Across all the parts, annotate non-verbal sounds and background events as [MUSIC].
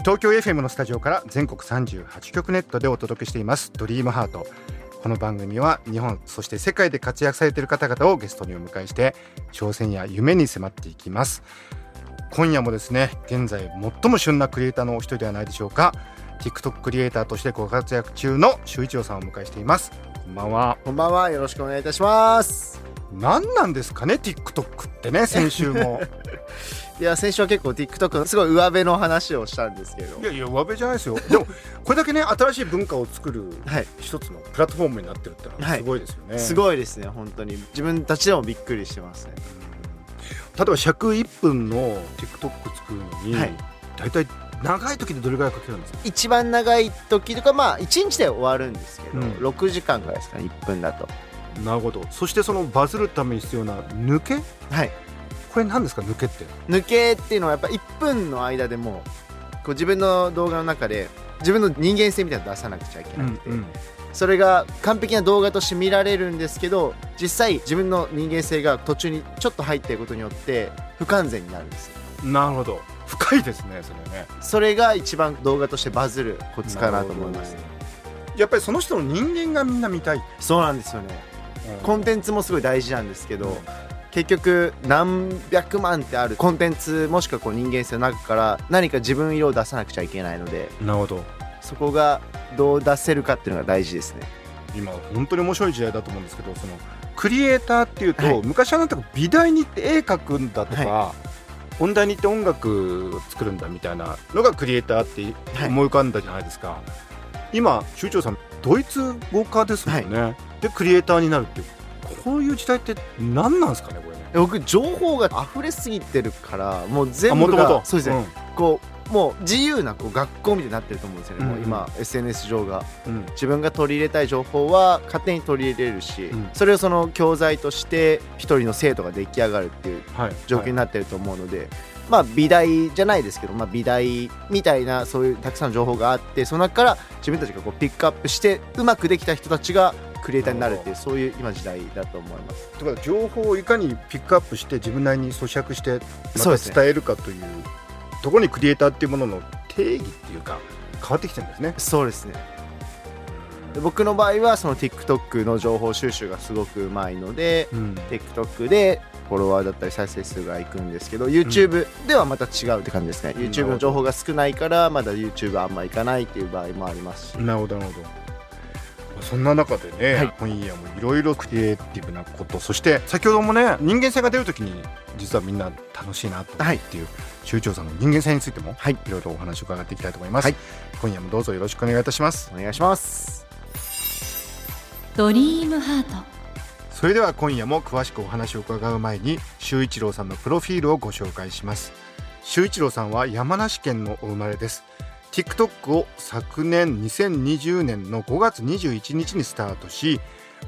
東京 FM のスタジオから全国38局ネットでお届けしています。ドリームハート。この番組は日本そして世界で活躍されている方々をゲストにお迎えして挑戦や夢に迫っていきます。今夜もですね現在最も旬なクリエイターのお一人ではないでしょうか。TikTok クリエイターとしてご活躍中の周一郎さんをお迎えしています。こんばんは。こんばんは。よろしくお願いいたします。何なんですかね TikTok ってね先週も [LAUGHS] いや、先週は結構 TikTok のすごい上辺の話をしたんですけどい。やいや上辺じゃないですよでも [LAUGHS] これだけね新しい文化を作るはい。一つのプラットフォームになってるってのははいすごいですよね、すごいですね、本当に。自分たちでもびっくりしてますね。例えば尺1分の TikTok 作るのに、はい大体長い時でどれぐらいかけるんですか？一番長い時とか、まあ、1日で終わるんですけど、うん6時間ぐらいですかね、1分だと。なるほどそしてそのバズるために必要な抜け？はい。これ何ですか？抜けって。抜けっていうのはやっぱ1分の間でも、こう自分の動画の中で、自分の人間性みたいなの出さなくちゃいけなくて、それが完璧な動画として見られるんですけど実際自分の人間性が途中にちょっと入っていることによって不完全になるんですよ。なるほど。深いですねそれね。それが一番動画としてバズるコツかなと思います。やっぱりその人の人間がみんな見たい、そうなんですよね。コンテンツもすごい大事なんですけど、うん結局何百万ってあるコンテンツもしくはこう人間性の中から何か自分色を出さなくちゃいけないのでなるほど。そこがどう出せるかっていうのが大事ですね。今本当に面白い時代だと思うんですけどそのクリエイターっていうと、はい。昔はなんとか美大に行って絵描くんだとか、音大に行って音楽を作るんだみたいなのがクリエイターってはい。思い浮かんだじゃないですか、今州長さんドイツ語科ですもんね、でクリエイターになるっていうこういう時代って何なんですかねこれね。僕情報が溢れすぎてるからもう全部がそうですね、こうもう自由なこう学校みたいになってると思うんですよね、うんもう今 SNS 上が。うん。自分が取り入れたい情報は勝手に取り入れれるし、うん。それをその教材として一人の生徒が出来上がるっていうはい。状況になってると思うので、まあ美大じゃないですけど、まあ、美大みたいなそういうたくさんの情報があってその中から自分たちがこうピックアップしてうまくできた人たちがクリエイターになるっていうそういう今時代だと思います。ということは情報をいかにピックアップして自分なりに咀嚼してまた伝えるかというところにクリエイターっていうものの定義っていうか変わってきてるんですね。そうですね。で僕の場合はその TikTok の情報収集がすごくうまいので、うん、TikTok でフォロワーだったり再生数がいくんですけど YouTube ではまた違うって感じですね、うん YouTube の情報が少ないからまだ YouTube あんまいかないっていう場合もありますし、なるほどなるほどそんな中でね、はい。今夜もいろいろクリエイティブなことそして先ほどもね人間性が出るときに実はみんな楽しいなと思うっていう周長さんの人間性についてもはい。いろいろお話を伺っていきたいと思います、はい。今夜もどうぞよろしくお願いいたします。お願いします。ドリームハート。それでは今夜も詳しくお話を伺う前に周一郎さんのプロフィールをご紹介します。周一郎さんは山梨県のお生まれです TikTok を昨年2020年の5月21日にスタートし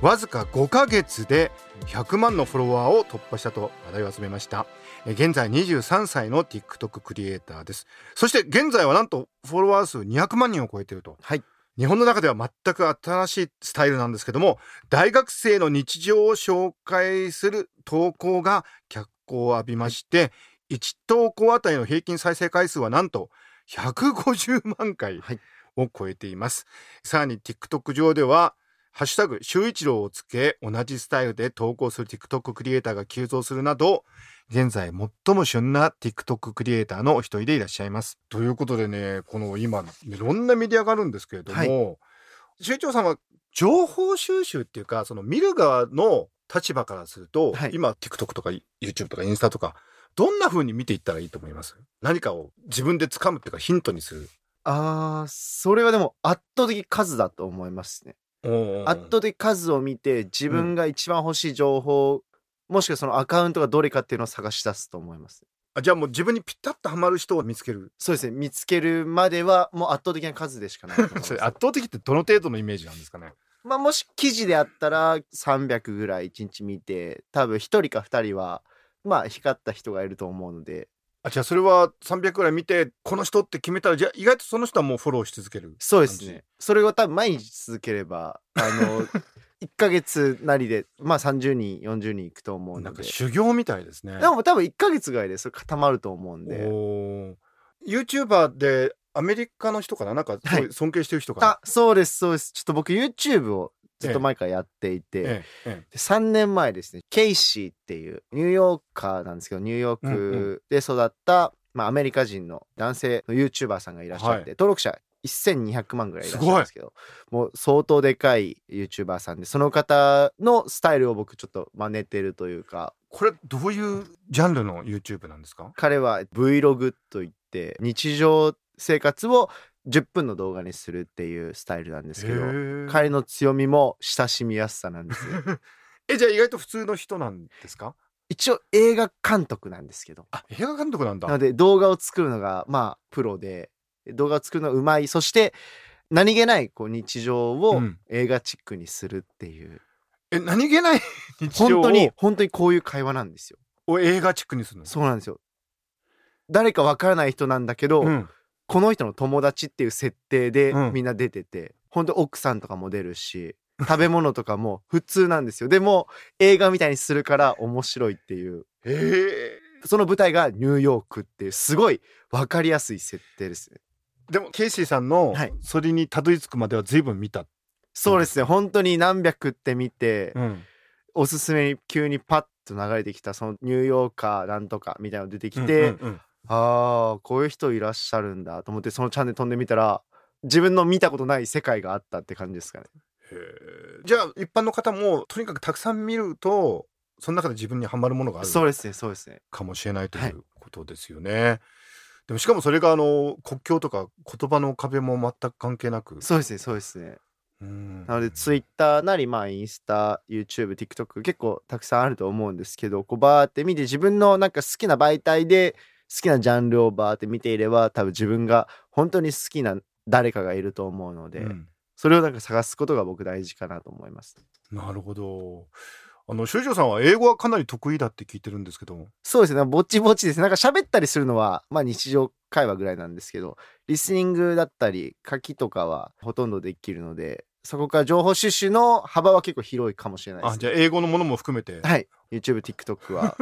わずか5ヶ月で100万のフォロワーを突破したと話題を集めました。え現在23歳の TikTok クリエイターです。そして現在はなんとフォロワー数200万人を超えていると。はい。日本の中では全く新しいスタイルなんですけども大学生の日常を紹介する投稿が脚光を浴びまして1投稿あたりの平均再生回数はなんと150万回はい。を超えています、さらに TikTok 上ではハッシュタグ周一郎をつけ同じスタイルで投稿する TikTok クリエイターが急増するなど現在最も旬な TikTok クリエイターのお一人でいらっしゃいます。ということでねこの今いろんなメディアがあるんですけれども、はい。周一郎さんは情報収集っていうかその見る側の立場からすると、はい。今 TikTok とか YouTube とかインスタとかどんな風に見ていったらいいと思います？何かを自分で掴むっていうかヒントにする。あーそれはでも圧倒的数だと思いますね。圧倒的数を見て自分が一番欲しい情報、もしくはそのアカウントがどれかっていうのを探し出すと思いますあじゃあもう自分にピタッとはまる人を見つける？そうですね。見つけるまではもう圧倒的な数でしかない [LAUGHS] 圧倒的ってどの程度のイメージなんですかね？まあ、もし記事であったら300ぐらい1日見て多分1人か2人はまあ光った人がいると思うので。あじゃあそれは300ぐらい見てこの人って決めたらじゃあ意外とその人はもうフォローし続けるそうですね。それを多分毎日続ければあの [LAUGHS] 1ヶ月なりでまあ30人40人いくと思うなんかので修行みたいですね。でも多分1ヶ月ぐらいでそれ固まると思うんで。おー。YouTuber でアメリカの人かな？なんかい。尊敬してる人かな、あそうですそうです。ちょっと僕 YouTube をずっと前からやっていて、えええで3年前ですねケイシーっていうニューヨーカーなんですけどニューヨークで育った、まあ、アメリカ人の男性の YouTuber さんがいらっしゃって、はい。登録者1200万ぐらいいらっしゃるんですけどもう相当でかい YouTuber さんでその方のスタイルを僕ちょっと真似てるというかこれどういうジャンルの YouTube なんですか？彼は Vlog といって日常生活を10分の動画にするっていうスタイルなんですけど彼の強みも親しみやすさなんですよ。[LAUGHS] えじゃあ意外と普通の人なんですか？一応映画監督なんですけど。あ映画監督なんだ。なので動画を作るのがまあプロで動画を作るのがうまい。そして何気ないこう日常をうん。映画チックにするっていう、え何気ない [LAUGHS] 日常を？本当に本当にこういう会話なんですよ。を映画チックにするの？そうなんですよ。誰かわからない人なんだけど、うんこの人の友達っていう設定でうん。みんな出てて、本当奥さんとかも出るし食べ物とかも普通なんですよ。でも映画みたいにするから面白いっていう。その舞台がニューヨークっていうすごい分かりやすい設定ですね。でもケイシーさんのはい。それにたどり着くまでは随分見た、そうですね。本当に何百って見て、うん。おすすめに急にパッと流れてきたそのニューヨーカーなんとかみたいなの出てきて、うんうんうんああこういう人いらっしゃるんだと思ってそのチャンネル飛んでみたら自分の見たことない世界があったって感じですかね。へーじゃあ一般の方もとにかくたくさん見るとその中で自分にはまるものがあるそうですねそうですね。かもしれないとはい。いうことですよね。でもしかもそれがあの国境とか言葉の壁も全く関係なく。そうですねそうですね。うん。なのでツイッターなりまあインスタ YouTubeTikTok 結構たくさんあると思うんですけどこうバーって見て自分のなんか好きな媒体で好きなジャンルをバーって見ていれば多分自分が本当に好きな誰かがいると思うので、うんそれをなんか探すことが僕大事かなと思いますなるほど。あの修正さんは英語はかなり得意だって聞いてるんですけど。そうですねぼちぼちですなんか喋ったりするのはまあ日常会話ぐらいなんですけどリスニングだったり書きとかはほとんどできるのでそこから情報収集の幅は結構広いかもしれないです、あじゃあ英語のものも含めて。はい。YouTube、TikTok は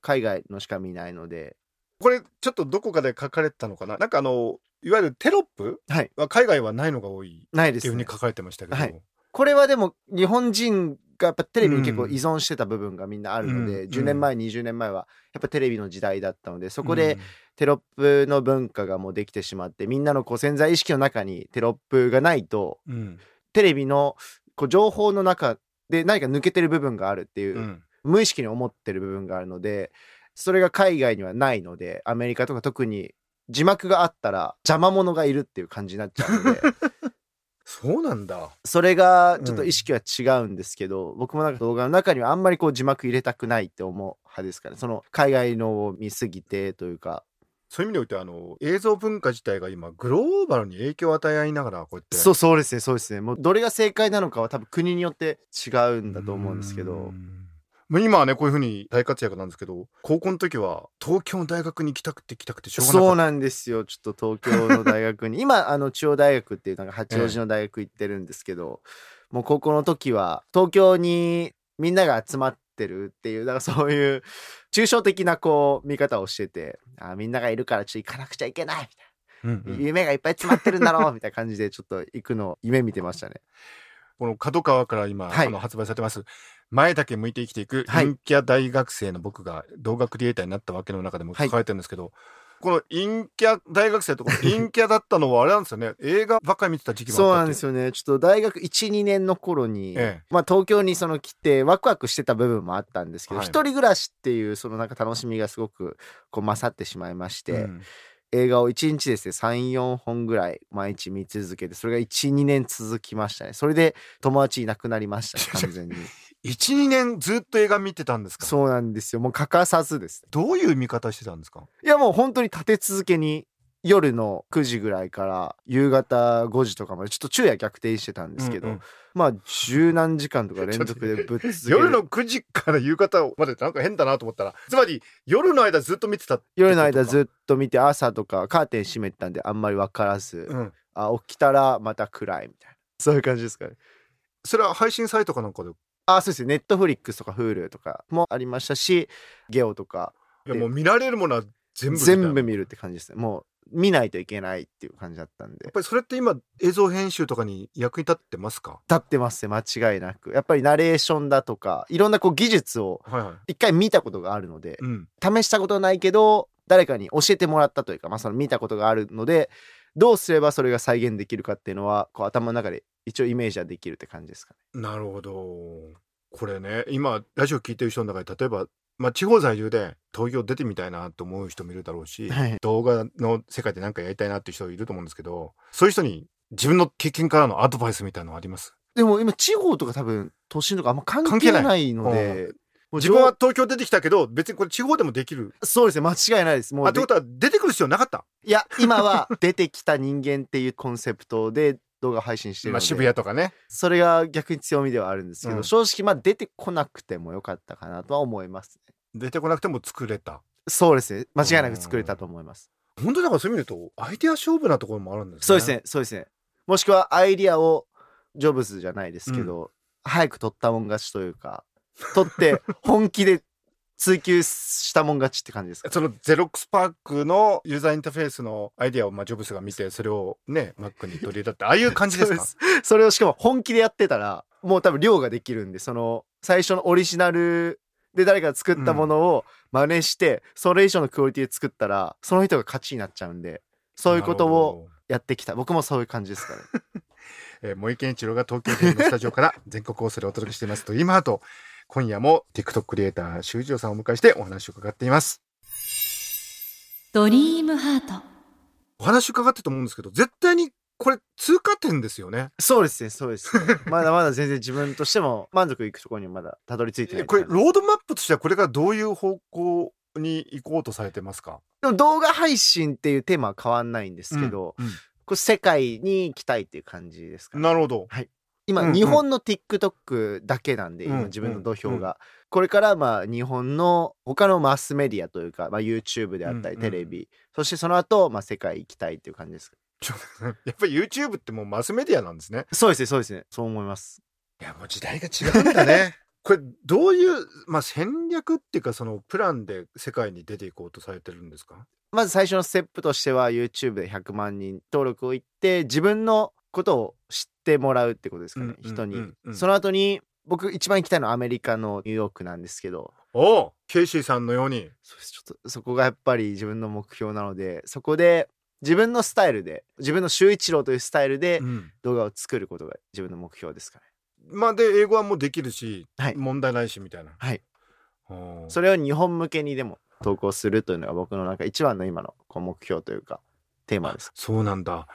海外のしか見ないので、これちょっとどこかで書かれてたのかな？なんかあのいわゆるテロップは海外はないのが多いないですね。っていうふうに書。かれてましたけど。はい。これはでも日本人がやっぱテレビに結構依存してた部分がみんなあるので、うん。10年前、20年前はやっぱテレビの時代だったので、そこうん。でテロップの文化がもうできてしまって、みんなのこう潜在意識の中にテロップがないと、うん。テレビのこう情報の中で何か抜けてる部分があるっていう、うん無意識に思ってる部分があるのでそれが海外にはないのでアメリカとか特に字幕があったら邪魔者がいるっていう感じになっちゃうので。[LAUGHS] そうなんだ。それがちょっと意識は違うんですけど、僕もなんか動画の中にはあんまりこう字幕入れたくないって思う派ですから、その海外のを見すぎてというか。そういう意味においてあの映像文化自体が今グローバルに影響を与え合いながらこうやってそうそうですねそうですね。もうどれが正解なのかは多分国によって違うんだと思うんですけうど今はねこういうふうに大活躍なんですけど高校の時は東京の大学に行きたくて行きたくてしょうがなそうなんですよ。ちょっと東京の大学に。[LAUGHS] 今あの中央大学っていうなんか八王子の大学行ってるんですけど、もう高校の時は東京にみんなが集まってるっていうなんかそういう抽象的なこう見方をしててあみんながいるからちょっと行かなくちゃいけないみたいな、うんうん。夢がいっぱい詰まってるんだろう [LAUGHS] みたいな感じでちょっと行くのを夢見てましたね。この角川から今、はい。あの発売されてます前だけ向いて生きていくはい。陰キャ大学生の僕が動画クリエイターになったわけの中でも書かれてるんですけど、この陰キャ大学生とこの [LAUGHS] 陰キャだったのはあれなんですよね。映画ばっかり見てた時期もそうなんですよね。ちょっと大学12年の頃に、ええ。まあ、東京にその来てワクワクしてた部分もあったんですけど、はい。一人暮らしっていうそのなんか楽しみがすごくこう勝ってしまいまして、うん。映画を1日ですね34本ぐらい毎日見続けてそれが12年続きましたね。それで友達いなくなりましたね [LAUGHS] 完全に12年ずっと映画見てたんですか？そうなんですよ。もう欠かさずですどういう見方してたんですか？いやもう本当に立て続けに夜の9時ぐらいから夕方5時とかまでちょっと昼夜逆転してたんですけど、うんうん。まあ十何時間とか連続で [LAUGHS] ぶっ続けて。夜の9時から夕方までなんか変だなと思ったらつまり夜の間ずっと見てた夜の間ずっと見て朝とかカーテン閉めてたんであんまり分からず、うん。あ起きたらまた暗いみたいな。そういう感じですかね。それは配信サイトかなんかでいあそうですね。ネットフリックスとか Hulu とかもありましたしゲオとか。やもう見られるものは全部全部見るって感じですねもう見ないといけないっていう感じだったんで。やっぱりそれって今映像編集とかに役に立ってますか？立ってますね。間違いなく。やっぱりナレーションだとかいろんなこう技術をはいはい。一回見たことがあるのでうん。試したことないけど誰かに教えてもらったというか、まあ、その見たことがあるのでどうすればそれが再現できるかっていうのはこう頭の中で一応イメージはできるって感じですかね。なるほど。これね今ラジオ聞いてる人の中で例えば、まあ、地方在住で東京出てみたいなと思う人もいるだろうし、はい。動画の世界で何かやりたいなっていう人いると思うんですけどそういう人に自分の経験からのアドバイスみたいなのあります？でも今地方とか多分都心とかあんま関係ないのでもう自分は東京出てきたけど別にこれ地方でもできる。そうですね間違いないです。もうってことは出てくる必要なかった、いや今は出てきた人間っていうコンセプトで動画配信してるまあ、ので、渋谷とかね。それが逆に強みではあるんですけど、うん。正直まあ出てこなくてもよかったかなとは思いますね。出てこなくても作れた。そうですね。間違いなく作れたと思います。本当だからそういう意味で言うとアイデア勝負なところもあるんですね。そうですね。そうですね。もしくはアイディアをジョブズじゃないですけど、早く取ったもん勝ちというか取って本気で追求したもん勝ちって感じですか？そのゼロックスパークのユーザーインターフェースのアイデアをまあジョブスが見てそれをね Mac に取り入れたってああいう感じですか？[LAUGHS] それをしかも本気でやってたらもう多分量ができるんでその最初のオリジナルで誰かが作ったものを真似して、それ以上のクオリティで作ったらその人が勝ちになっちゃうんでそういうことをやってきた。僕もそういう感じですかね [LAUGHS] えー、森健一郎が東京でのスタジオから全国放送でお届けしていますと今と今夜も TikTok クリエイター修一郎さんをお迎えしてお話を伺っています。ドリームハート。お話伺ってと思うんですけど絶対にこれ通過点ですよね。そうですねそうですね。[LAUGHS] まだまだ全然自分としても満足いくところにまだたどり着いてないえこれロードマップとしてはこれからどういう方向に行こうとされてますか？でも動画配信っていうテーマは変わんないんですけど、うんこれ世界に行きたいっていう感じですかね。なるほど今、うんうん。日本の TikTok だけなんで、うん今自分の土俵が、これからまあ日本の他のマスメディアというか、まあ、YouTube であったりうんうん。テレビ、そしてその後、まあ世界行きたいっていう感じです。[LAUGHS] やっぱり YouTube ってもうマスメディアなんですね。そうですねそうですね。そう思います。いやもう時代が違うんだね。[LAUGHS] これどういう、まあ、戦略っていうかそのプランで世界に出ていこうとされてるんですか？まず最初のステップとしては YouTube で100万人登録をいって自分のことを知ってもらうってことですかね、うんうんうん人に、うん。その後に僕一番行きたいのはアメリカのニューヨークなんですけど。おおケイシーさんのように。そうです。ちょっとそこがやっぱり自分の目標なのでそこで自分のスタイルで自分の周一郎というスタイルでうん。動画を作ることが自分の目標ですかね。まあで英語はもうできるし、はい。問題ないしみたいな。はい。それを日本向けにでも投稿するというのが僕のなんか一番の今のこう目標というかテーマです。そうなんだ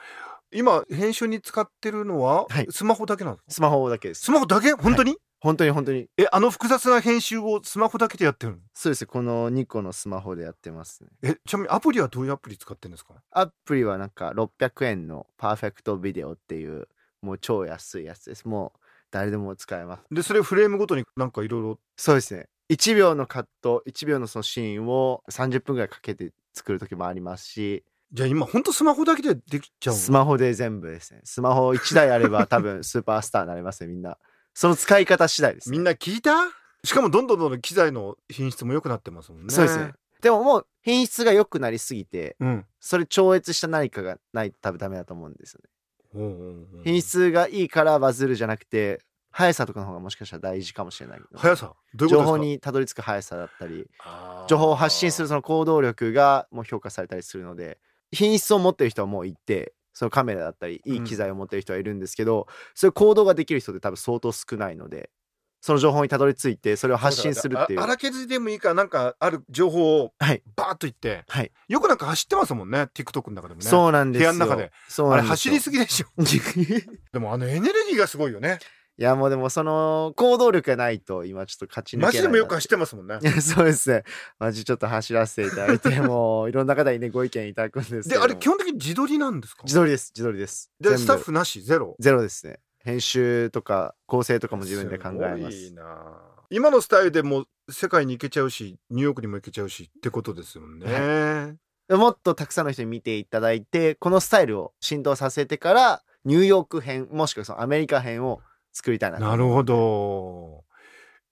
今編集に使ってるのは、はいスマホだけなんですかスマホだけですス。マホだけ？本当に、本当に本当にえあの複雑な編集をスマホだけでやってるの？そうですこの2個のスマホでやってますね。えちなみにアプリはどういうアプリ使ってるんですか？アプリはなんか600円のパーフェクトビデオっていうもう超安いやつです。もう誰でも使えます。でそれフレームごとになんかいろいろそうですね。1秒のカット、1秒のそのシーンを30分ぐらいかけて作る時もありますし、じゃあ今ほんとスマホだけでできちゃうの？スマホで全部ですね。スマホ1台あれば多分 [LAUGHS] スーパースターになれますね、みんな。その使い方次第です、みんな聞いた？しかもどんどんどんどん機材の品質も良くなってますもんねそうですね。でももう品質が良くなりすぎて、うんそれ超越した何かがないと多分ダメだと思うんですよね。品質がいいからバズるじゃなくて、速さとかの方がもしかしたら大事かもしれない。速さ？情報にたどり着く速さだったり、情報を発信するその行動力がもう評価されたりするので品質を持ってる人はもういてそのカメラだったりいい機材を持ってる人はいるんですけど、そういう行動ができる人って多分相当少ないのでその情報にたどり着いてそれを発信するっていう。あ荒削りでもいいからなんかある情報をはい。バーッと言ってはい。よくなんか走ってますもんね TikTok の中でもね。そうなんですよ。部屋の中で。そうあれなんですよ。走りすぎでしょ。[LAUGHS] でもあのエネルギーがすごいよねいやもうでもその行動力がないと今ちょっと勝ち抜けないマジでもよく走ってますもんね。いやそうですね。マジちょっと走らせていただいて [LAUGHS] もういろんな方にねご意見いただくんですけど。であれ基本的に自撮りなんですか？自撮りです。自撮りです。でスタッフなし？ゼロ？ゼロですね。編集とか構成とかも自分で考えます。今のスタイルでもう世界に行けちゃうしニューヨークにも行けちゃうしってことですよね、もっとたくさんの人に見ていただいてこのスタイルを浸透させてからニューヨーク編もしくはそのアメリカ編を作りたいなと。なるほど。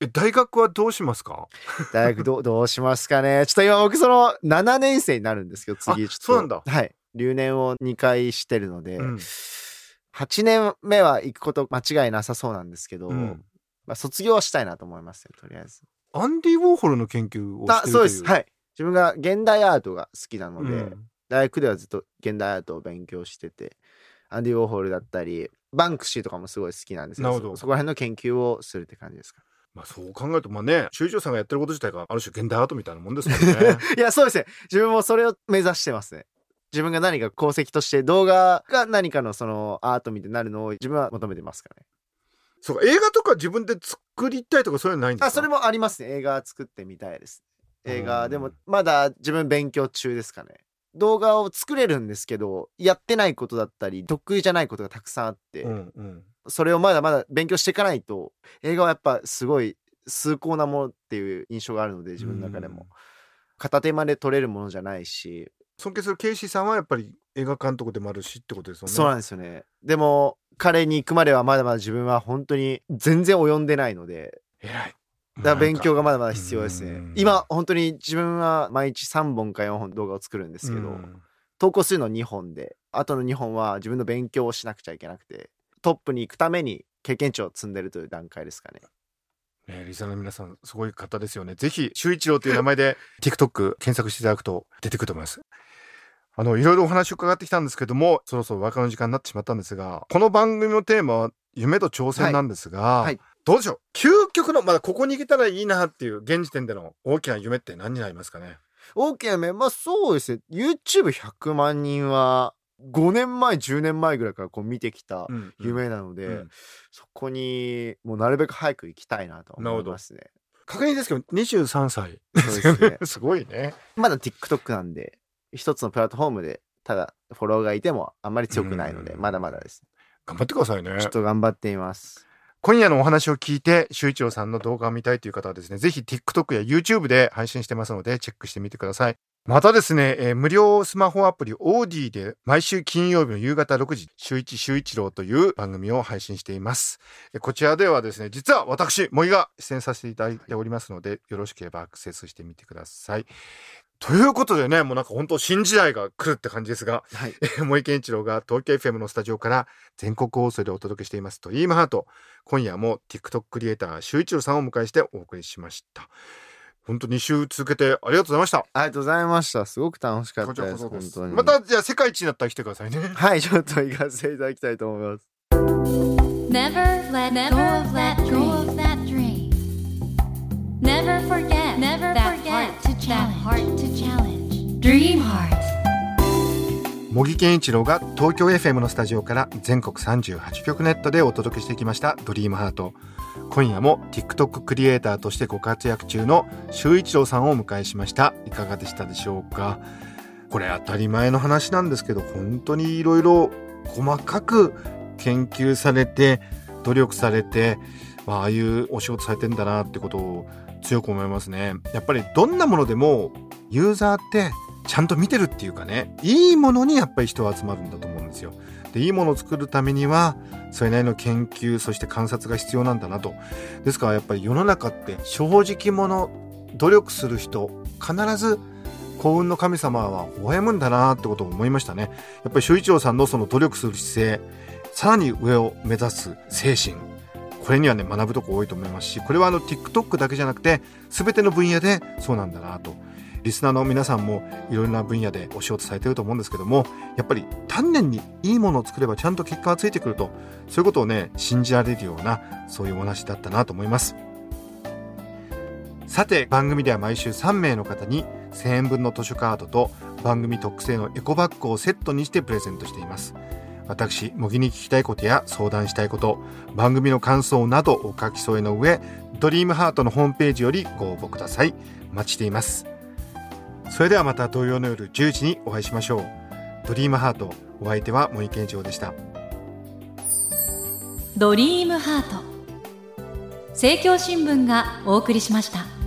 え大学はどうしますか？大学どう [LAUGHS] どうしますかね。ちょっと今僕その7年生になるんですけど次あちょっと。そうなんだ。はい。留年を2回してるので、うん。8年目は行くこと間違いなさそうなんですけど、うん。まあ、卒業はしたいなと思いますよとりあえず。アンディ・ウォーホルの研究をしてあるそうです。はいい。自分が現代アートが好きなので、うん。大学ではずっと現代アートを勉強しててアンディ・ウォーホルだったりバンクシーとかもすごい好きなんですけなるほど。そそこら辺の研究をするって感じですか？まあそう考えるとまあね修一郎さんがやってること自体がある種現代アートみたいなもんですもんね。[LAUGHS] いやそうですね。自分もそれを目指してますね。自分が何か功績として動画が何かのそのアートみたいになるのを自分は求めてますからね。そうか映画とか自分で作りたいとかそういうのないんですか？あそれもありますね。映画作ってみたいです。映うん。画でもまだ自分勉強中ですかね動画を作れるんですけどやってないことだったり得意じゃないことがたくさんあって、うんうん。それをまだまだ勉強していかないと映画はやっぱすごい崇高なものっていう印象があるので自分の中でも、片手間で撮れるものじゃないし、尊敬するケイシーさんはやっぱり映画監督でもあるしってことですよね。そうなんですよね。でも彼に行くまではまだまだ自分は本当に全然及んでないので。偉いだ勉強がまだまだ必要ですね。うん。今本当に自分は毎日3本か4本動画を作るんですけど、うん。投稿するの2本であとの2本は自分の勉強をしなくちゃいけなくてトップに行くために経験値を積んでるという段階ですかね。ね、リサの皆さんすごい方ですよね。ぜひ修一郎という名前で [LAUGHS] TikTok 検索していただくと出てくると思います。あのいろいろお話を伺ってきたんですけどもそろそろお別れの時間になってしまったんですがこの番組のテーマは夢と挑戦なんですが、はい。はいどうでしょう？究極のまだここに行けたらいいなっていう現時点での大きな夢って何になりますかね？大きな面まあそうですね。YouTube100 万人は5年前10年前ぐらいからこう見てきたうん夢なので、うん。そこにもうなるべく早く行きたいなと思いますね。確認ですけど23歳。そうですね。[LAUGHS] すごいね。まだ TikTok なんで一つのプラットフォームでただフォロワーがいてもあんまり強くないのでうん。まだまだです。頑張ってくださいね。ちょっと頑張っています今夜のお話を聞いて、修一郎さんの動画を見たいという方はですね、ぜひ TikTok や YouTube で配信してますので、チェックしてみてください。またですね、えー無料スマホアプリ OD で毎週金曜日の夕方6時、週一周一郎という番組を配信しています。こちらではですね、実は私、森が出演させていただいておりますので、よろしければアクセスしてみてください。ということでね、もうなんか本当新時代が来るって感じですが、はい。えー森健一郎が東京 FM のスタジオから全国放送でお届けしていますドリームハート今夜も TikTok クリエイター周一郎さんをお迎えしてお送りしました。本当2週続けてありがとうございました。ありがとうございました。すごく楽しかったですです。本当に。またじゃあ世界一になったら来てくださいね。はいちょっと行かせていただきたいと思います。Never let go of that dream. Never forget Never forget challenge. heart to challenge. Dream Heart. 茂木健一郎が東京 FM のスタジオから全国38局ネットでお届けしてきましたドリームハート今夜も TikTok クリエイターとしてご活躍中の周一郎さんをお迎えしましたいかがでしたでしょうか？これ当たり前の話なんですけど本当にいろいろ細かく研究されて努力されてまあああいうお仕事されてんだなってことを強く思いますね。やっぱりどんなものでもユーザーってちゃんと見てるっていうかねいいものにやっぱり人は集まるんだと思うんですよ。でいいものを作るためにはそれなりの研究そして観察が必要なんだなと。ですからやっぱり世の中って正直者努力する人必ず幸運の神様は微笑むんだなってことを思いましたね。やっぱり周一郎さんのその努力する姿勢さらに上を目指す精神。これにはね学ぶとこ多いと思いますしこれはあの TikTok だけじゃなくて全ての分野でそうなんだなと。リスナーの皆さんもいろいろな分野でお仕事されてると思うんですけどもやっぱり丹念にいいものを作ればちゃんと結果がついてくるとそういうことをね信じられるようなそういうお話だったなと思います。さて番組では毎週3名の方に1000円分の図書カードと番組特製のエコバッグをセットにしてプレゼントしています。私模擬に聞きたいことや相談したいこと番組の感想などお書き添えの上ドリームハートのホームページよりご応募ください。待ちしています。それではまた土曜の夜10時にお会いしましょう。ドリームハートお相手は森健一郎でした。ドリームハート。政教新聞がお送りしました。